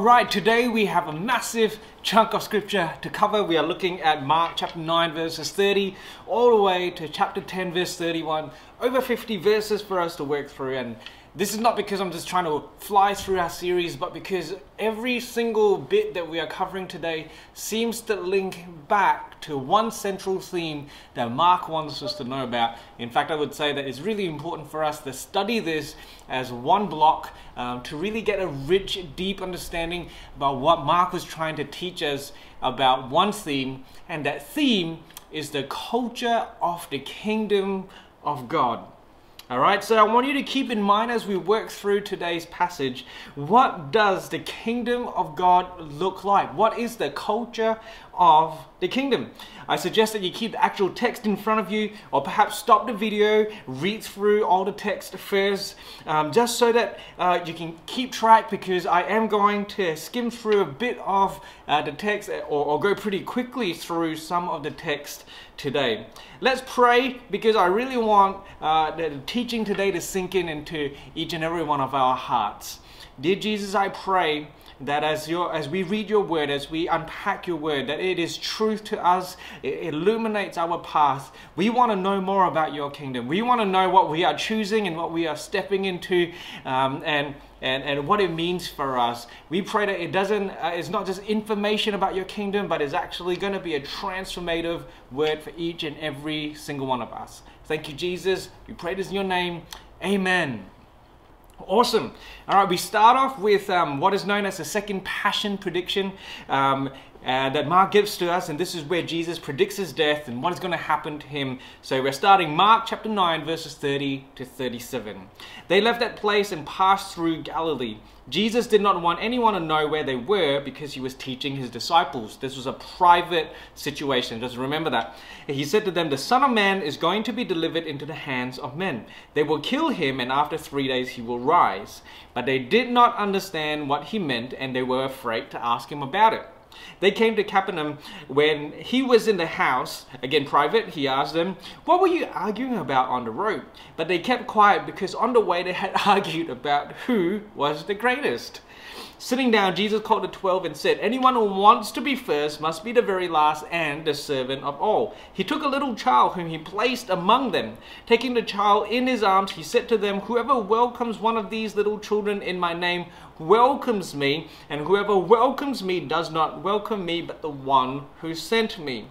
All right, today we have a massive chunk of scripture to cover. We are looking at Mark chapter 9, verses 30, all the way to chapter 10, verse 31. Over 50 verses for us to work through. And this is not because I'm just trying to fly through our series, but because every single bit that we are covering today seems to link back to one central theme that Mark wants us to know about. In fact, I would say that it's really important for us to study this as one block um, to really get a rich, deep understanding about what Mark was trying to teach us about one theme, and that theme is the culture of the kingdom of God. All right, so I want you to keep in mind as we work through today's passage, what does the kingdom of God look like? What is the culture of the kingdom? I suggest that you keep the actual text in front of you, or perhaps stop the video, read through all the text first, um, just so that uh, you can keep track because I am going to skim through a bit of uh, the text or, or go pretty quickly through some of the text today. Let's pray because I really want uh, the teaching today to sink in into each and every one of our hearts. Dear Jesus, I pray that as your as we read your word as we unpack your word that it is truth to us it illuminates our path we want to know more about your kingdom we want to know what we are choosing and what we are stepping into um, and and, and what it means for us. We pray that it doesn't, uh, it's not just information about your kingdom, but it's actually going to be a transformative word for each and every single one of us. Thank you, Jesus. We pray this in your name. Amen. Awesome. All right, we start off with um, what is known as the second passion prediction. Um, uh, that Mark gives to us, and this is where Jesus predicts his death and what is going to happen to him. So we're starting Mark chapter 9, verses 30 to 37. They left that place and passed through Galilee. Jesus did not want anyone to know where they were because he was teaching his disciples. This was a private situation. Just remember that. He said to them, The Son of Man is going to be delivered into the hands of men. They will kill him, and after three days he will rise. But they did not understand what he meant, and they were afraid to ask him about it. They came to Capernaum when he was in the house, again private. He asked them, What were you arguing about on the road? But they kept quiet because on the way they had argued about who was the greatest. Sitting down, Jesus called the twelve and said, Anyone who wants to be first must be the very last and the servant of all. He took a little child whom he placed among them. Taking the child in his arms, he said to them, Whoever welcomes one of these little children in my name welcomes me, and whoever welcomes me does not welcome me, but the one who sent me.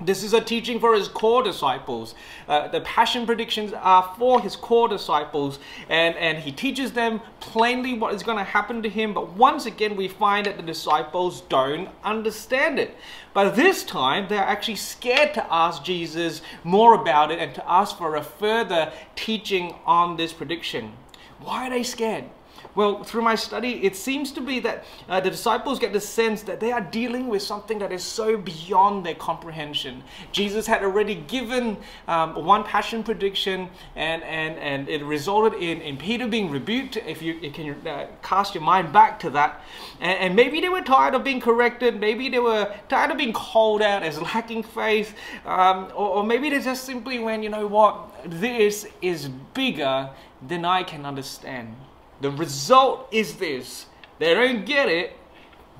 This is a teaching for his core disciples. Uh, the passion predictions are for his core disciples, and, and he teaches them plainly what is going to happen to him. But once again, we find that the disciples don't understand it. But this time, they're actually scared to ask Jesus more about it and to ask for a further teaching on this prediction. Why are they scared? Well, through my study, it seems to be that uh, the disciples get the sense that they are dealing with something that is so beyond their comprehension. Jesus had already given um, one passion prediction, and, and, and it resulted in, in Peter being rebuked. If you, you can uh, cast your mind back to that, and, and maybe they were tired of being corrected, maybe they were tired of being called out as lacking faith, um, or, or maybe they just simply went, you know what, this is bigger than I can understand. The result is this they don't get it,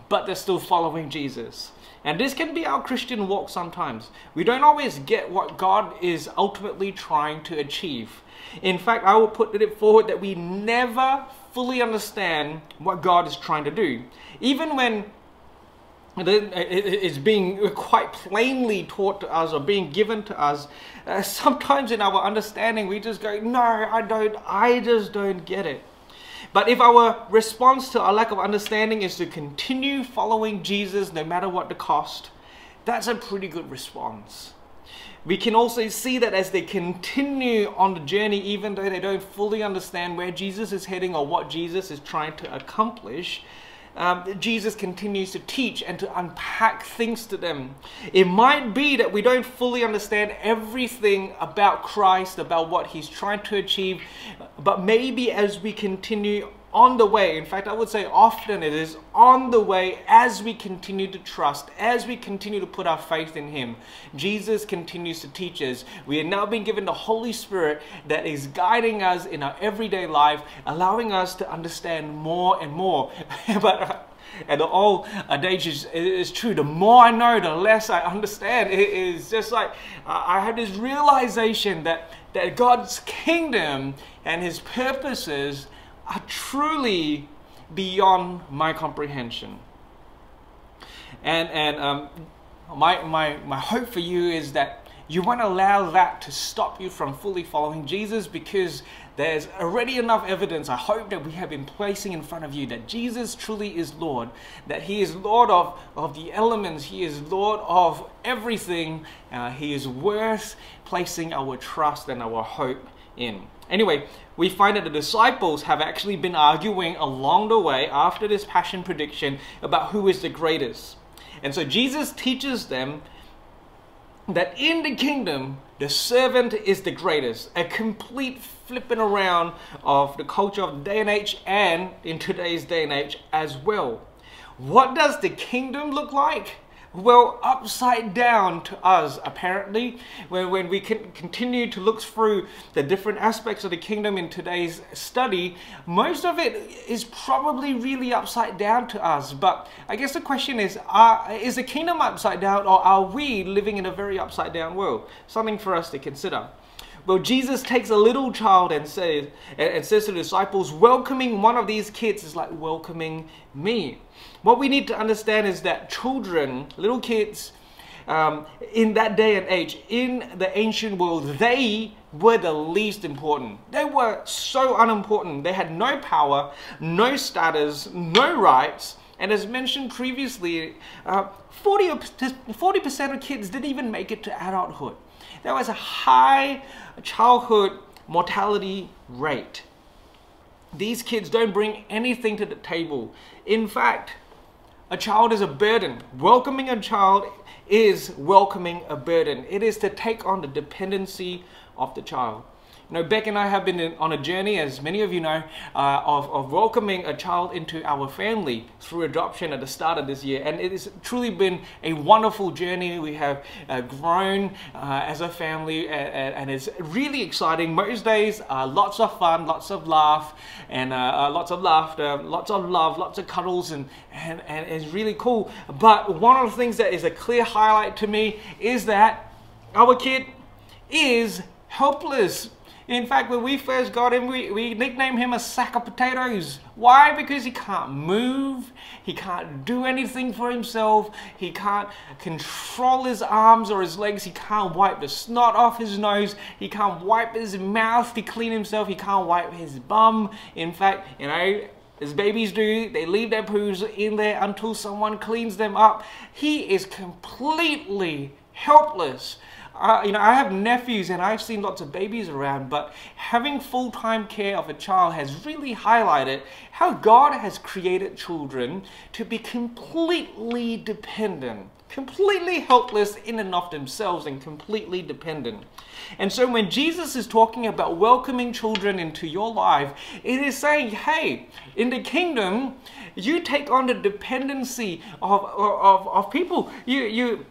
but they're still following Jesus. And this can be our Christian walk sometimes. We don't always get what God is ultimately trying to achieve. In fact, I will put it forward that we never fully understand what God is trying to do. Even when it's being quite plainly taught to us or being given to us, uh, sometimes in our understanding we just go, no, I don't, I just don't get it. But if our response to our lack of understanding is to continue following Jesus no matter what the cost, that's a pretty good response. We can also see that as they continue on the journey, even though they don't fully understand where Jesus is heading or what Jesus is trying to accomplish, um, Jesus continues to teach and to unpack things to them. It might be that we don't fully understand everything about Christ, about what he's trying to achieve, but maybe as we continue on the way. In fact, I would say often it is on the way as we continue to trust, as we continue to put our faith in Him. Jesus continues to teach us. We are now being given the Holy Spirit that is guiding us in our everyday life, allowing us to understand more and more. but uh, and the old adage is, is true. The more I know, the less I understand. It is just like I have this realization that, that God's kingdom and his purposes are truly beyond my comprehension. And, and um, my, my, my hope for you is that you won't allow that to stop you from fully following Jesus because there's already enough evidence, I hope, that we have been placing in front of you that Jesus truly is Lord, that He is Lord of, of the elements, He is Lord of everything. Uh, he is worth placing our trust and our hope in. Anyway, we find that the disciples have actually been arguing along the way after this passion prediction about who is the greatest. And so Jesus teaches them that in the kingdom, the servant is the greatest. A complete flipping around of the culture of the day and age and in today's day and age as well. What does the kingdom look like? Well upside down to us apparently when, when we can continue to look through the different aspects of the kingdom in today's study most of it is probably really upside down to us. But i guess the question is are, is the kingdom upside down or are we living in a very upside down world? Something for us to consider. Well, Jesus takes a little child and says, and says to the disciples, welcoming one of these kids is like welcoming me. What we need to understand is that children, little kids, um, in that day and age, in the ancient world, they were the least important. They were so unimportant. They had no power, no status, no rights. And as mentioned previously, uh, 40, 40% of kids didn't even make it to adulthood there was a high childhood mortality rate. These kids don't bring anything to the table. In fact, a child is a burden. Welcoming a child is welcoming a burden. It is to take on the dependency of the child. You know, Beck and I have been in, on a journey, as many of you know, uh, of, of welcoming a child into our family through adoption at the start of this year. And it has truly been a wonderful journey. We have uh, grown uh, as a family, and, and, it's really exciting. Most days, lots of fun, lots of laugh, and uh, uh, lots of laughter, lots of love, lots of cuddles, and, and, and it's really cool. But one of the things that is a clear highlight to me is that our kid is helpless in fact, when we first got him, we, we nicknamed him a sack of potatoes. Why? Because he can't move, he can't do anything for himself, he can't control his arms or his legs, he can't wipe the snot off his nose, he can't wipe his mouth to clean himself, he can't wipe his bum. In fact, you know, as babies do, they leave their poos in there until someone cleans them up. He is completely helpless you know, I have nephews and I've seen lots of babies around, but having full time care of a child has really highlighted how God has created children to be completely dependent, completely helpless in and of themselves, and completely dependent. And so, when Jesus is talking about welcoming children into your life, it is saying, hey, in the kingdom, you take on the dependency of, of, of people. You, you,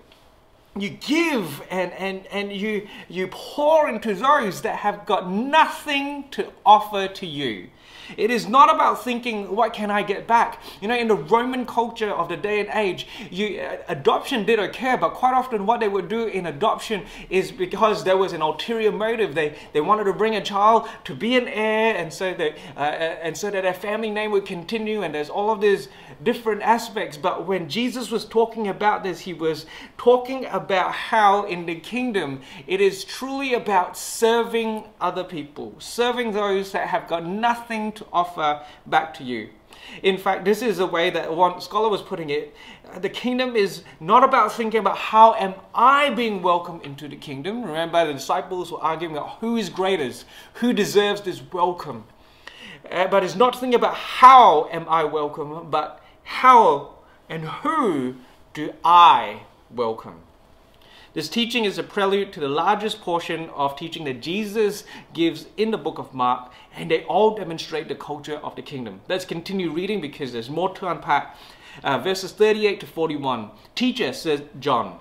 you give and, and, and you, you pour into those that have got nothing to offer to you. It is not about thinking, what can I get back? You know, in the Roman culture of the day and age, you, uh, adoption did occur, but quite often what they would do in adoption is because there was an ulterior motive. They, they wanted to bring a child to be an heir, and so that, uh, uh and so that their family name would continue, and there's all of these different aspects. But when Jesus was talking about this, he was talking about how in the kingdom it is truly about serving other people, serving those that have got nothing to offer back to you. In fact, this is a way that one scholar was putting it. The kingdom is not about thinking about how am I being welcomed into the kingdom. Remember, the disciples were arguing about who is greatest, who deserves this welcome. Uh, but it's not thinking about how am I welcome, but how and who do I welcome? This teaching is a prelude to the largest portion of teaching that Jesus gives in the book of Mark, and they all demonstrate the culture of the kingdom. Let's continue reading because there's more to unpack. Uh, verses 38 to 41. Teacher, says John,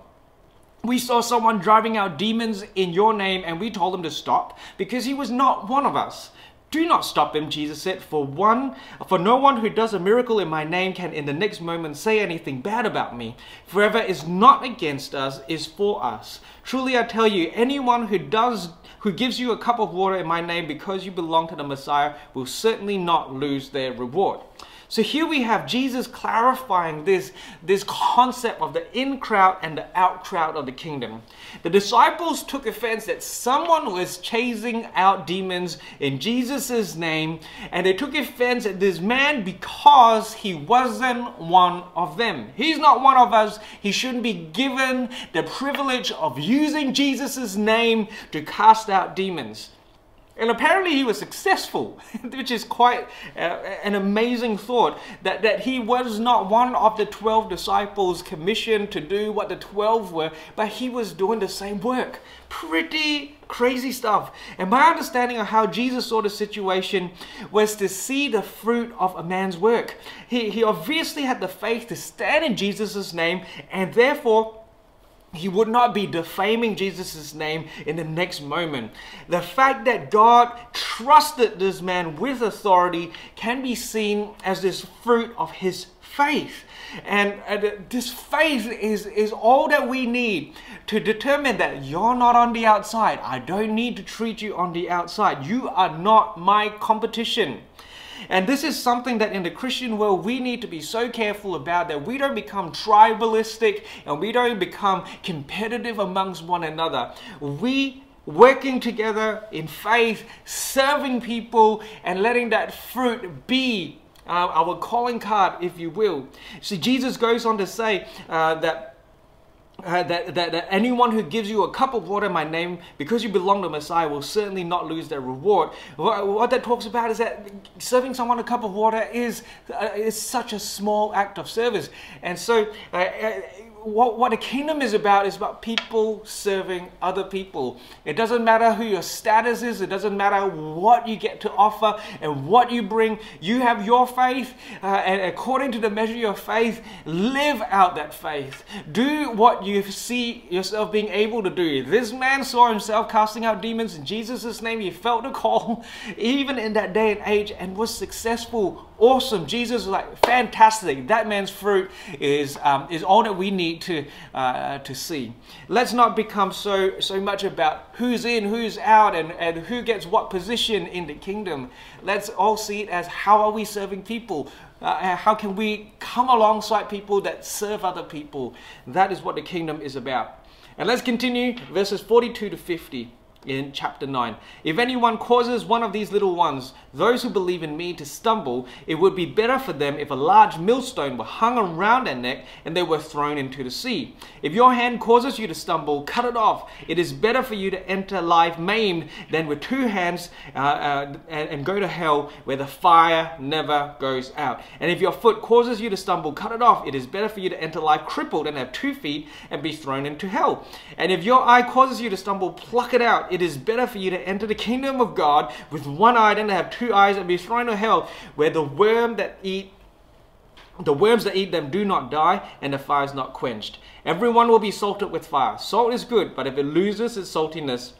we saw someone driving out demons in your name, and we told him to stop because he was not one of us. Do not stop him, Jesus said, for one, for no one who does a miracle in my name can in the next moment say anything bad about me. Forever is not against us, is for us. Truly I tell you, anyone who does who gives you a cup of water in my name because you belong to the Messiah will certainly not lose their reward. So here we have Jesus clarifying this, this concept of the in crowd and the out crowd of the kingdom. The disciples took offense that someone was chasing out demons in Jesus' name, and they took offense at this man because he wasn't one of them. He's not one of us. He shouldn't be given the privilege of using Jesus' name to cast out demons. And apparently he was successful, which is quite uh, an amazing thought that, that he was not one of the 12 disciples commissioned to do what the 12 were, but he was doing the same work. Pretty crazy stuff. And my understanding of how Jesus saw the situation was to see the fruit of a man's work. He, he obviously had the faith to stand in Jesus' name and therefore he would not be defaming Jesus' name in the next moment. The fact that God trusted this man with authority can be seen as this fruit of his faith. And, this faith is, is all that we need to determine that you're not on the outside. I don't need to treat you on the outside. You are not my competition. And this is something that in the Christian world we need to be so careful about that we don't become tribalistic and we don't become competitive amongst one another. We working together in faith, serving people, and letting that fruit be uh, our calling card, if you will. See, Jesus goes on to say uh, that uh, that, that, that, anyone who gives you a cup of water in my name because you belong to Messiah will certainly not lose their reward. What, what that talks about is that serving someone a cup of water is, uh, is such a small act of service. And so uh, uh what, what the kingdom is about is about people serving other people. It doesn't matter who your status is, it doesn't matter what you get to offer and what you bring. You have your faith, uh, and according to the measure of your faith, live out that faith. Do what you see yourself being able to do. This man saw himself casting out demons in Jesus' name. He felt the call, even in that day and age, and was successful awesome. Jesus is like fantastic. That man's fruit is um, is all that we need to uh, to see. Let's not become so so much about who's in, who's out, and and who gets what position in the kingdom. Let's all see it as how are we serving people. Uh, how can we come alongside people that serve other people? That is what the kingdom is about. And let's continue verses 42 to 50 in chapter 9. If anyone causes one of these little ones, those who believe in me, to stumble, it would be better for them if a large millstone were hung around their neck and they were thrown into the sea. If your hand causes you to stumble, cut it off. It is better for you to enter life maimed than with two hands uh, uh, and, and go to hell where the fire never goes out. And if your foot causes you to stumble, cut it off. It is better for you to enter life crippled and have two feet and be thrown into hell. And if your eye causes you to stumble, pluck it out it is better for you to enter the kingdom of God with one eye than to have two eyes and be thrown to hell, where the worm that eat the worms that eat them do not die, and the fire is not quenched. Everyone will be salted with fire. Salt is good, but if it loses its saltiness,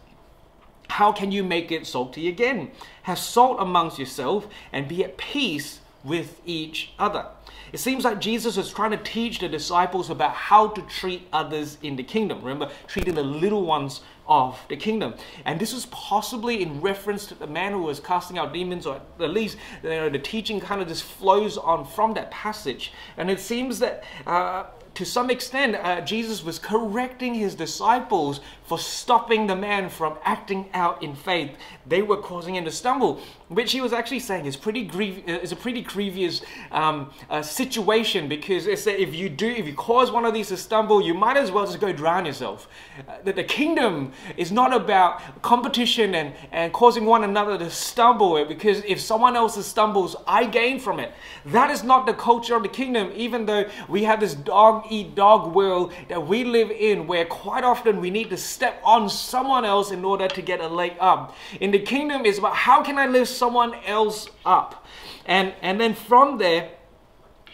how can you make it salty again? Have salt amongst yourself and be at peace with each other. It seems like Jesus is trying to teach the disciples about how to treat others in the kingdom. Remember, treating the little ones of the kingdom. And this was possibly in reference to the man who was casting out demons, or at least you know, the teaching kind of just flows on from that passage. And it seems that. Uh, to some extent, uh, Jesus was correcting his disciples for stopping the man from acting out in faith. They were causing him to stumble, which he was actually saying is pretty grief- uh, is a pretty grievous um, uh, situation because if you do, if you cause one of these to stumble, you might as well just go drown yourself. Uh, that the kingdom is not about competition and, and causing one another to stumble because if someone else stumbles, I gain from it. That is not the culture of the kingdom, even though we have this dog eat dog world that we live in, where quite often we need to step on someone else in order to get a leg up. In the kingdom, is about how can I lift someone else up? And, and then from there,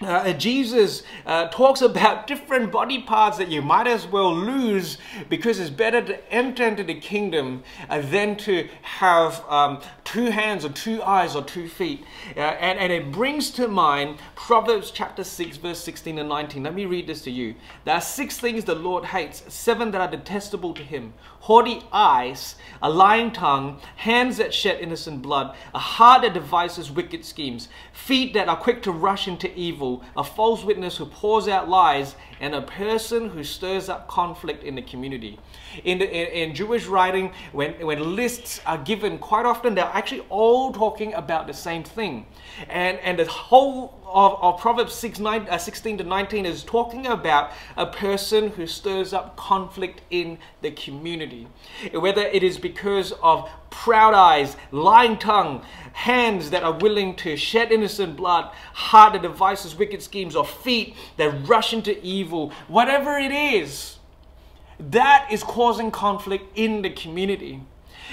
uh, Jesus uh, talks about different body parts that you might as well lose because it's better to enter into the kingdom uh, than to have um, two hands or two eyes or two feet. Uh, and, and it brings to mind Proverbs chapter 6, verse 16 and 19. Let me read this to you. There are six things the Lord hates, seven that are detestable to him haughty eyes, a lying tongue, hands that shed innocent blood, a heart that devises wicked schemes, feet that are quick to rush into evil, a false witness who pours out lies, and a person who stirs up conflict in the community. In, the, in, in Jewish writing, when, when lists are given, quite often they're actually all talking about the same thing. And, and the whole of, of Proverbs 6, 9, uh, 16 to 19 is talking about a person who stirs up conflict in the community. Whether it is because of proud eyes, lying tongue, hands that are willing to shed innocent blood, heart that wicked schemes, or feet that rush into evil, whatever it is, that is causing conflict in the community.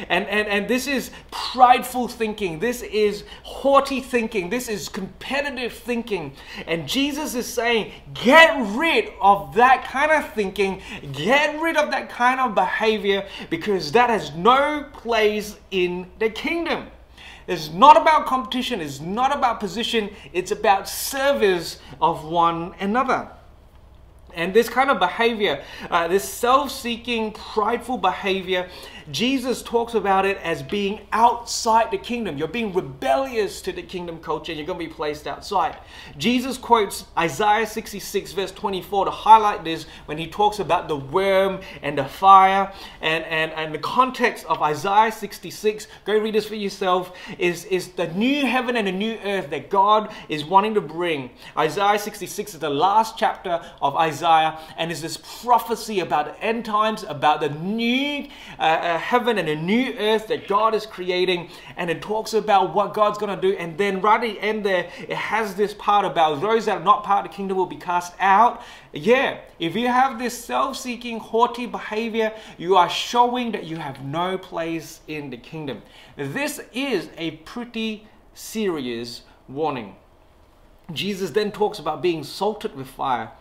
And, and, and this is prideful thinking. This is haughty thinking. This is competitive thinking. And Jesus is saying, get rid of that kind of thinking. Get rid of that kind of behavior because that has no place in the kingdom. It's not about competition. It's not about position. It's about service of one another. And this kind of behavior, uh, this self seeking, prideful behavior, Jesus talks about it as being outside the kingdom. You're being rebellious to the kingdom culture and you're going to be placed outside. Jesus quotes Isaiah 66, verse 24, to highlight this when he talks about the worm and the fire. And, and, and the context of Isaiah 66, go read this for yourself, is, is the new heaven and the new earth that God is wanting to bring. Isaiah 66 is the last chapter of Isaiah and is this prophecy about the end times, about the new. Uh, uh, heaven and a new earth that God is creating. And it talks about what God's going to do. And then right at the end there, it has this part about those that are not part of the kingdom will be cast out. Yeah, if you have this self seeking, haughty behavior, you are showing that you have no place in the kingdom. This is a pretty serious warning. Jesus then talks about being salted with fire.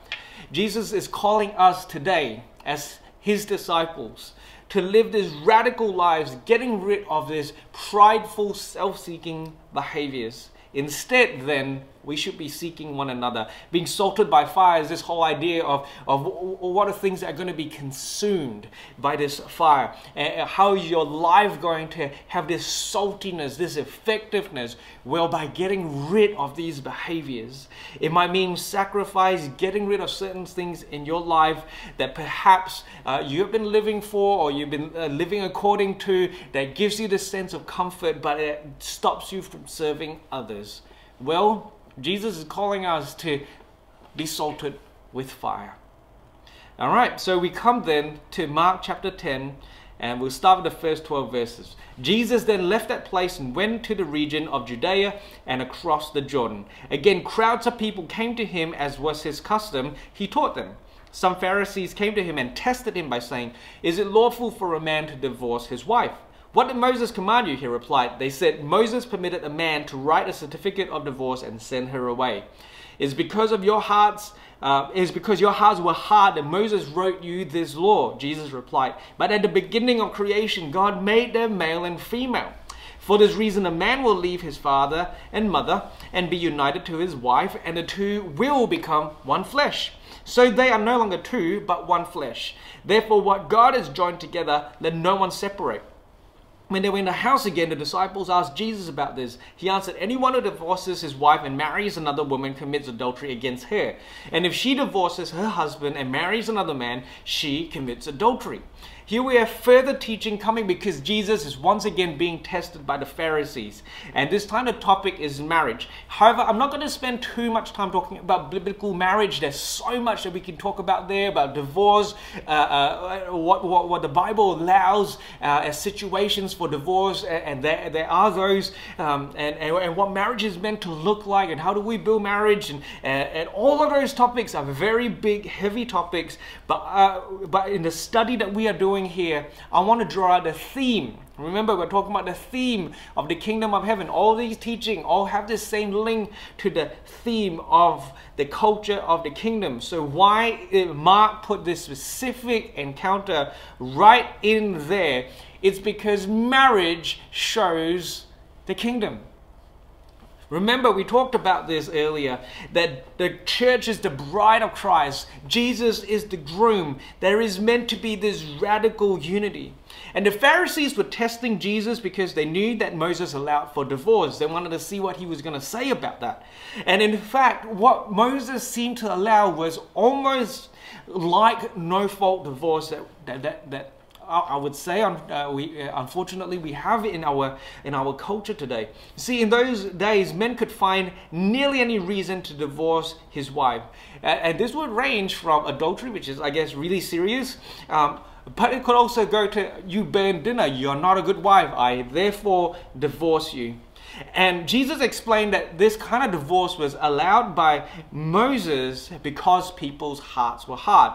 Jesus is calling us today as his disciples to live these radical lives, getting rid of these prideful, self seeking behaviors. Instead, then, we should be seeking one another. Being salted by fire is this whole idea of, of what are things that are going to be consumed by this fire. And how is your life going to have this saltiness, this effectiveness? Well, by getting rid of these behaviors. It might mean sacrifice, getting rid of certain things in your life that perhaps uh, you have been living for or you've been uh, living according to that gives you the sense of comfort, but it stops you from serving others. Well, Jesus is calling us to be salted with fire. All right, so we come then to Mark chapter 10, and we'll start with the first 12 verses. Jesus then left that place and went to the region of Judea and across the Jordan. Again, crowds of people came to him as was his custom. He taught them. Some Pharisees came to him and tested him by saying, Is it lawful for a man to divorce his wife? What did Moses command you? He replied. They said, Moses permitted a man to write a certificate of divorce and send her away. It's because of your hearts, uh, is because your hearts were hard that Moses wrote you this law. Jesus replied. But at the beginning of creation, God made them male and female. For this reason, a man will leave his father and mother and be united to his wife, and the two will become one flesh. So they are no longer two, but one flesh. Therefore, what God has joined together, let no one separate. When they were in the house again, the disciples asked Jesus about this. He answered, Anyone who divorces his wife and marries another woman commits adultery against her. And if she divorces her husband and marries another man, she commits adultery. Here we have further teaching coming because Jesus is once again being tested by the Pharisees. And this time the topic is marriage. However, I'm not going to spend too much time talking about biblical marriage. There's so much that we can talk about there about divorce, uh, uh, what, what, what the Bible allows uh, as situations for divorce, and, there, there are those, um, and, and, and, what marriage is meant to look like, and how do we build marriage, and, and, and all of those topics are very big, heavy topics. But, uh, but in the study that we are doing here, I want to draw out the theme. Remember, we're talking about the theme of the kingdom of heaven. All these teaching all have the same link to the theme of the culture of the kingdom. So why Mark put this specific encounter right in there? It's because marriage shows the kingdom. Remember, we talked about this earlier that the church is the bride of Christ, Jesus is the groom. There is meant to be this radical unity. And the Pharisees were testing Jesus because they knew that Moses allowed for divorce. They wanted to see what he was going to say about that. And in fact, what Moses seemed to allow was almost like no fault divorce that, that, that, that I would say, uh, we uh, unfortunately we have in our in our culture today. See, in those days, men could find nearly any reason to divorce his wife, and this would range from adultery, which is, I guess, really serious. Um, but it could also go to you burn dinner. You're not a good wife. I therefore divorce you. And Jesus explained that this kind of divorce was allowed by Moses because people's hearts were hard.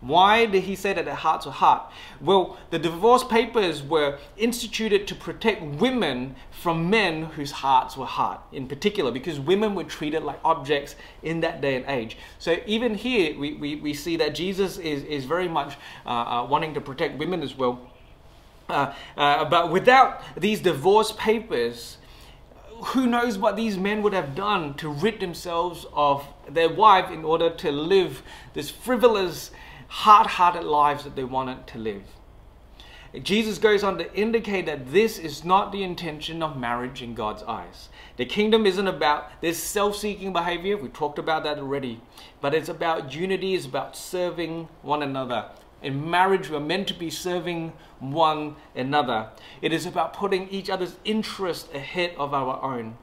Why did he say that their hearts were hard? Well, the divorce papers were instituted to protect women from men whose hearts were hard, in particular, because women were treated like objects in that day and age. So even here, we, we, we see that Jesus is, is very much uh, uh, wanting to protect women as well. Uh, uh but without these divorce papers, who knows what these men would have done to rid themselves of their wife in order to live this frivolous hard hearted lives that they wanted to live. Jesus goes on to indicate that this is not the intention of marriage in God's eyes. The kingdom isn't about this self seeking behavior, we talked about that already, but it's about unity, it's about serving one another. In marriage, we're meant to be serving one another. It is about putting each other's interest ahead of our own.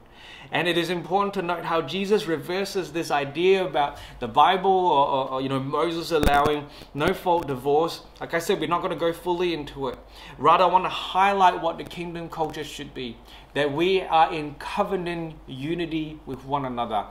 And it is important to note how Jesus reverses this idea about the Bible or, or, or, you know Moses allowing no fault divorce. Like I said, we're not going to go fully into it. Rather, I want to highlight what the kingdom culture should be. That we are in covenant unity with one another.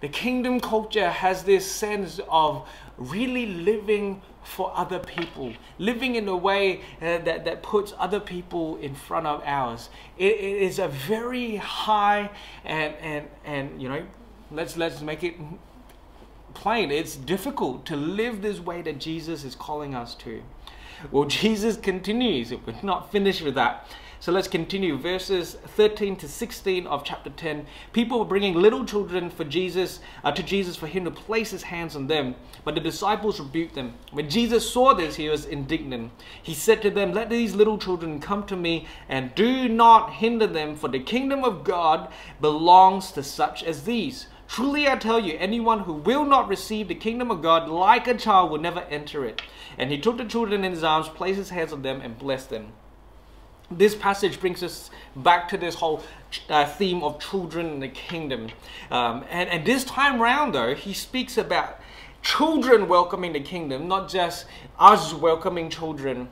The kingdom culture has this sense of really living for other people, living in a way uh, that, that puts other people in front of ours. it, it is a very high and, and, and you know, let's, let's make it plain. It's difficult to live this way that Jesus is calling us to. Well, Jesus continues, we're not finished with that. So let's continue. Verses 13 to 16 of chapter 10. People were bringing little children for Jesus uh, to Jesus for him to place his hands on them, but the disciples rebuked them. When Jesus saw this, he was indignant. He said to them, "Let these little children come to me, and do not hinder them, for the kingdom of God belongs to such as these." Truly I tell you, anyone who will not receive the kingdom of God like a child will never enter it. And he took the children in his arms, placed his hands on them, and blessed them this passage brings us back to this whole uh, theme of children in the kingdom. Um, and, and this time round, though, he speaks about children welcoming the kingdom, not just us welcoming children.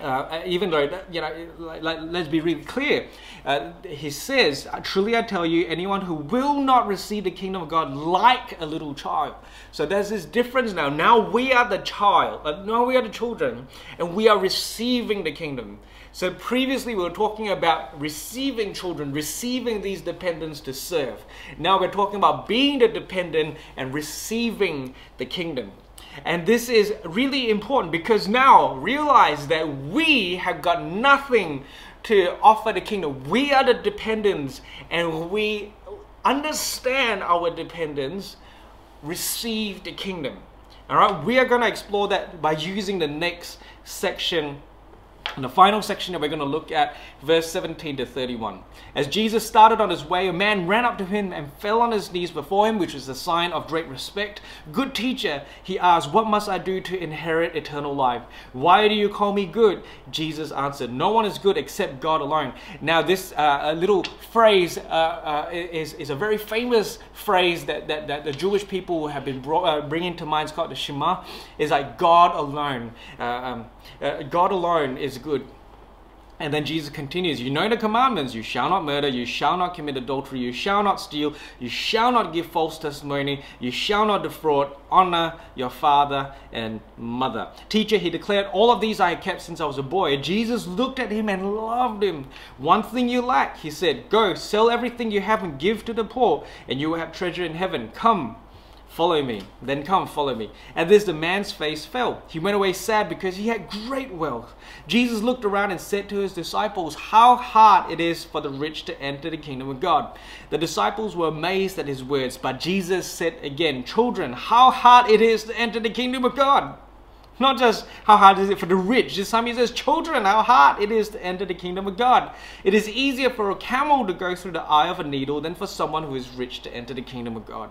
Uh, even though, you know, like, like, let's be really clear. Uh, he says, Truly I tell you, anyone who will not receive the kingdom of God like a little child. So there's this difference now. Now we are the child, uh, now we are the children, and we are receiving the kingdom. So previously we were talking about receiving children, receiving these dependents to serve. Now we're talking about being the dependent and receiving the kingdom. And this is really important because now realize that we have got nothing to offer the kingdom. We are the dependents and we understand our dependence, receive the kingdom. All right, we are going to explore that by using the next section And the final section that we're going to look at, verse 17 to 31. As Jesus started on his way, a man ran up to him and fell on his knees before him, which was a sign of great respect. Good teacher, he asked, What must I do to inherit eternal life? Why do you call me good? Jesus answered, No one is good except God alone. Now, this uh, little phrase uh, uh, is, is a very famous phrase that, that, that the Jewish people have been brought, uh, bringing to mind. It's called the Shema. Is like God alone. Uh, um, uh, God alone is good. And then Jesus continues, You know the commandments you shall not murder, you shall not commit adultery, you shall not steal, you shall not give false testimony, you shall not defraud, honor your father and mother. Teacher, he declared, All of these I have kept since I was a boy. Jesus looked at him and loved him. One thing you lack, he said, Go, sell everything you have and give to the poor, and you will have treasure in heaven. Come, Follow me. Then come, follow me. At this, the man's face fell. He went away sad because he had great wealth. Jesus looked around and said to his disciples, How hard it is for the rich to enter the kingdom of God. The disciples were amazed at his words, but Jesus said again, Children, how hard it is to enter the kingdom of God. Not just how hard is it for the rich. This time he says, Children, how hard it is to enter the kingdom of God. It is easier for a camel to go through the eye of a needle than for someone who is rich to enter the kingdom of God.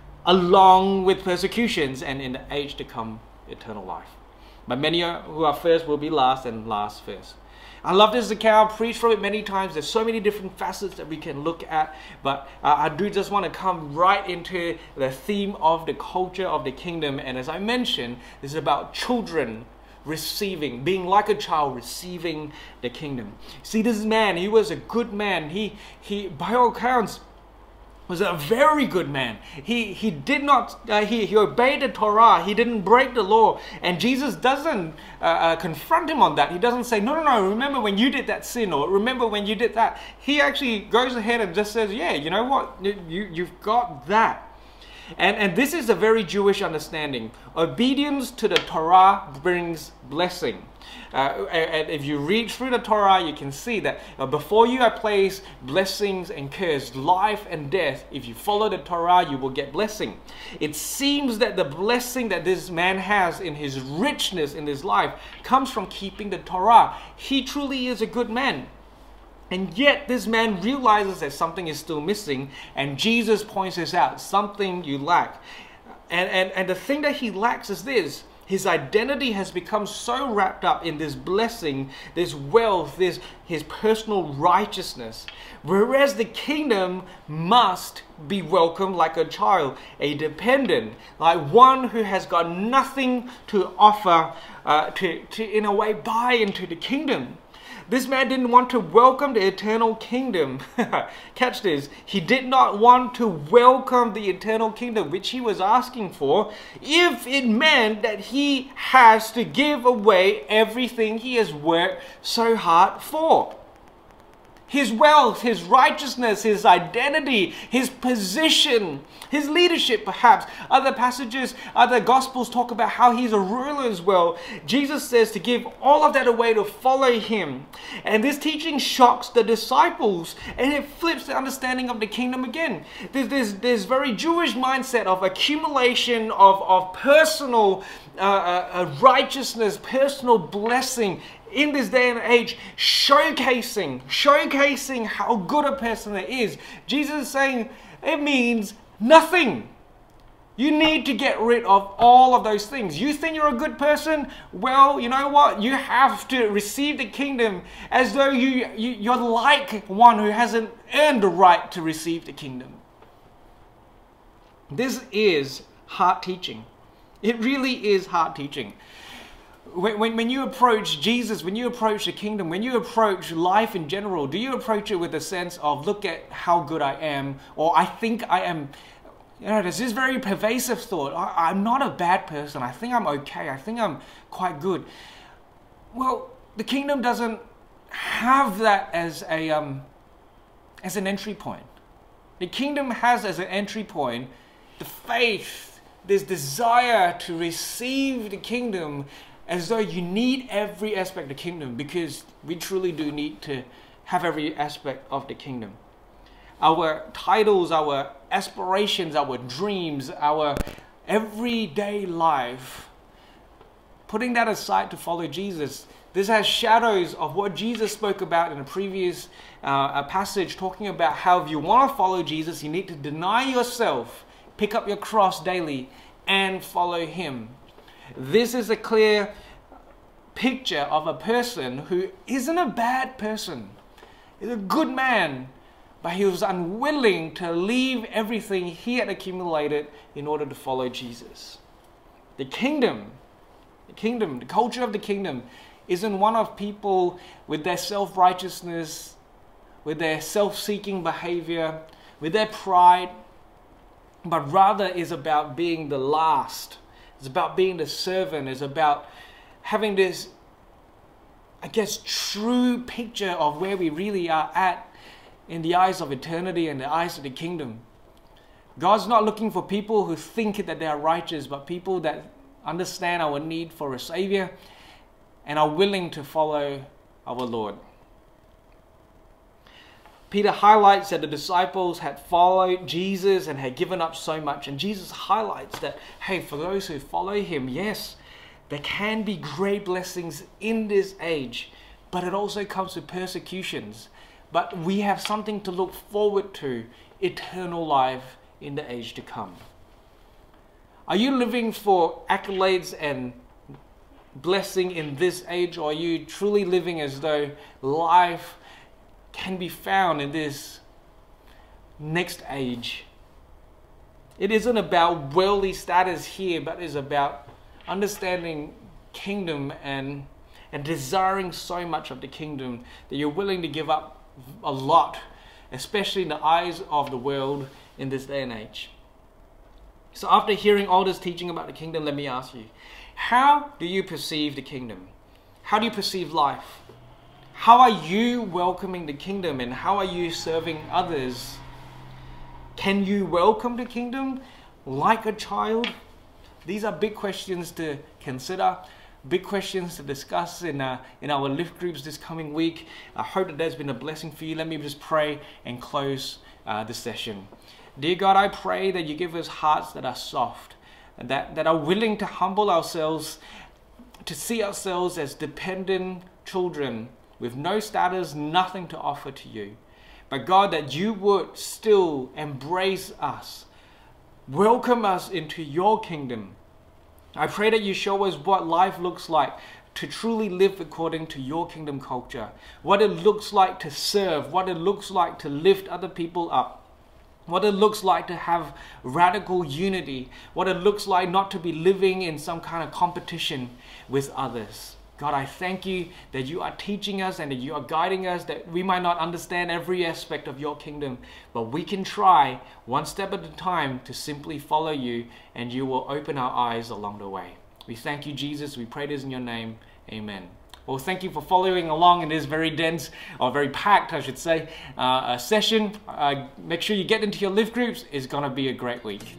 along with persecutions, and in the age to come, eternal life. But many who are first will be last, and last first. I love this account, preached from it many times. There's so many different facets that we can look at, but uh, I do just want to come right into the theme of the culture of the kingdom. And as I mentioned, this is about children receiving, being like a child, receiving the kingdom. See, this man, he was a good man. He, he, by all accounts, was a very good man. He, he did not, uh, he, he obeyed the Torah. He didn't break the law. And Jesus doesn't uh, uh, confront him on that. He doesn't say, no, no, no, remember when you did that sin or remember when you did that. He actually goes ahead and just says, yeah, you know what? You, you've got that. And, and this is a very Jewish understanding. Obedience to the Torah brings blessing. Uh, and if you read through the Torah, you can see that before you are placed blessings and curse, life and death, if you follow the Torah, you will get blessing. It seems that the blessing that this man has in his richness in his life comes from keeping the Torah. He truly is a good man. And yet, this man realizes that something is still missing, and Jesus points this out something you lack. And, and, and the thing that he lacks is this his identity has become so wrapped up in this blessing, this wealth, this his personal righteousness. Whereas the kingdom must be welcomed like a child, a dependent, like one who has got nothing to offer uh, to, to, in a way, buy into the kingdom. This man didn't want to welcome the eternal kingdom. Catch this. He did not want to welcome the eternal kingdom, which he was asking for, if it meant that he has to give away everything he has worked so hard for his wealth, his righteousness, his identity, his position, his leadership, perhaps. Other passages, other gospels talk about how he's a ruler as well. Jesus says to give all of that away to follow him. And this teaching shocks the disciples and it flips the understanding of the kingdom again. There's this, this very Jewish mindset of accumulation of, of personal uh, uh, uh righteousness, personal blessing in this day and age showcasing, showcasing how good a person it is. Jesus is saying it means nothing. You need to get rid of all of those things. You think you're a good person? Well, you know what? You have to receive the kingdom as though you, you, you're like one who hasn't earned the right to receive the kingdom. This is hard teaching. It really is hard teaching when, when, when you approach Jesus, when you approach the kingdom, when you approach life in general, do you approach it with a sense of, look at how good I am, or I think I am, you know, there's this very pervasive thought, I, am not a bad person, I think I'm okay, I think I'm quite good. Well, the kingdom doesn't have that as a um, as an entry point. The kingdom has as an entry point the faith, this desire to receive the kingdom as though you need every aspect of the kingdom because we truly do need to have every aspect of the kingdom. Our titles, our aspirations, our dreams, our everyday life, putting that aside to follow Jesus, this has shadows of what Jesus spoke about in a previous uh, a passage, talking about how if you want to follow Jesus, you need to deny yourself, pick up your cross daily, and follow Him. This is a clear picture of a person who isn't a bad person. He's a good man, but he was unwilling to leave everything he had accumulated in order to follow Jesus. The kingdom, the kingdom, the culture of the kingdom isn't one of people with their self righteousness, with their self seeking behavior, with their pride, but rather is about being the last. It's about being the servant. It's about having this, I guess, true picture of where we really are at in the eyes of eternity and the eyes of the kingdom. God's not looking for people who think that they are righteous, but people that understand our need for a Savior and are willing to follow our Lord. Peter highlights that the disciples had followed Jesus and had given up so much. And Jesus highlights that, hey, for those who follow him, yes, there can be great blessings in this age, but it also comes with persecutions. But we have something to look forward to eternal life in the age to come. Are you living for accolades and blessing in this age, or are you truly living as though life can be found in this next age? It isn't about worldly status here, but is about understanding kingdom and and desiring so much of the kingdom that you're willing to give up a lot, especially in the eyes of the world in this day and age. So, after hearing all this teaching about the kingdom, let me ask you how do you perceive the kingdom? How do you perceive life? How are you welcoming the kingdom and how are you serving others? Can you welcome the kingdom like a child? These are big questions to consider, big questions to discuss in, uh, in our lift groups this coming week. I hope that there's been a blessing for you. Let me just pray and close uh, the session. Dear God, I pray that you give us hearts that are soft that, that are willing to humble ourselves, to see ourselves as dependent children with no status, nothing to offer to you. But God, that you would still embrace us, welcome us into your kingdom. I pray that you show us what life looks like to truly live according to your kingdom culture, what it looks like to serve, what it looks like to lift other people up what it looks like to have radical unity, what it looks like not to be living in some kind of competition with others. God, I thank you that you are teaching us and that you are guiding us, that we might not understand every aspect of your kingdom, but we can try one step at a time to simply follow you, and you will open our eyes along the way. We thank you, Jesus. We pray this in your name. Amen. Well, thank you for following along in this very dense, or very packed, I should say, uh, session. Uh, make sure you get into your live groups. It's going to be a great week.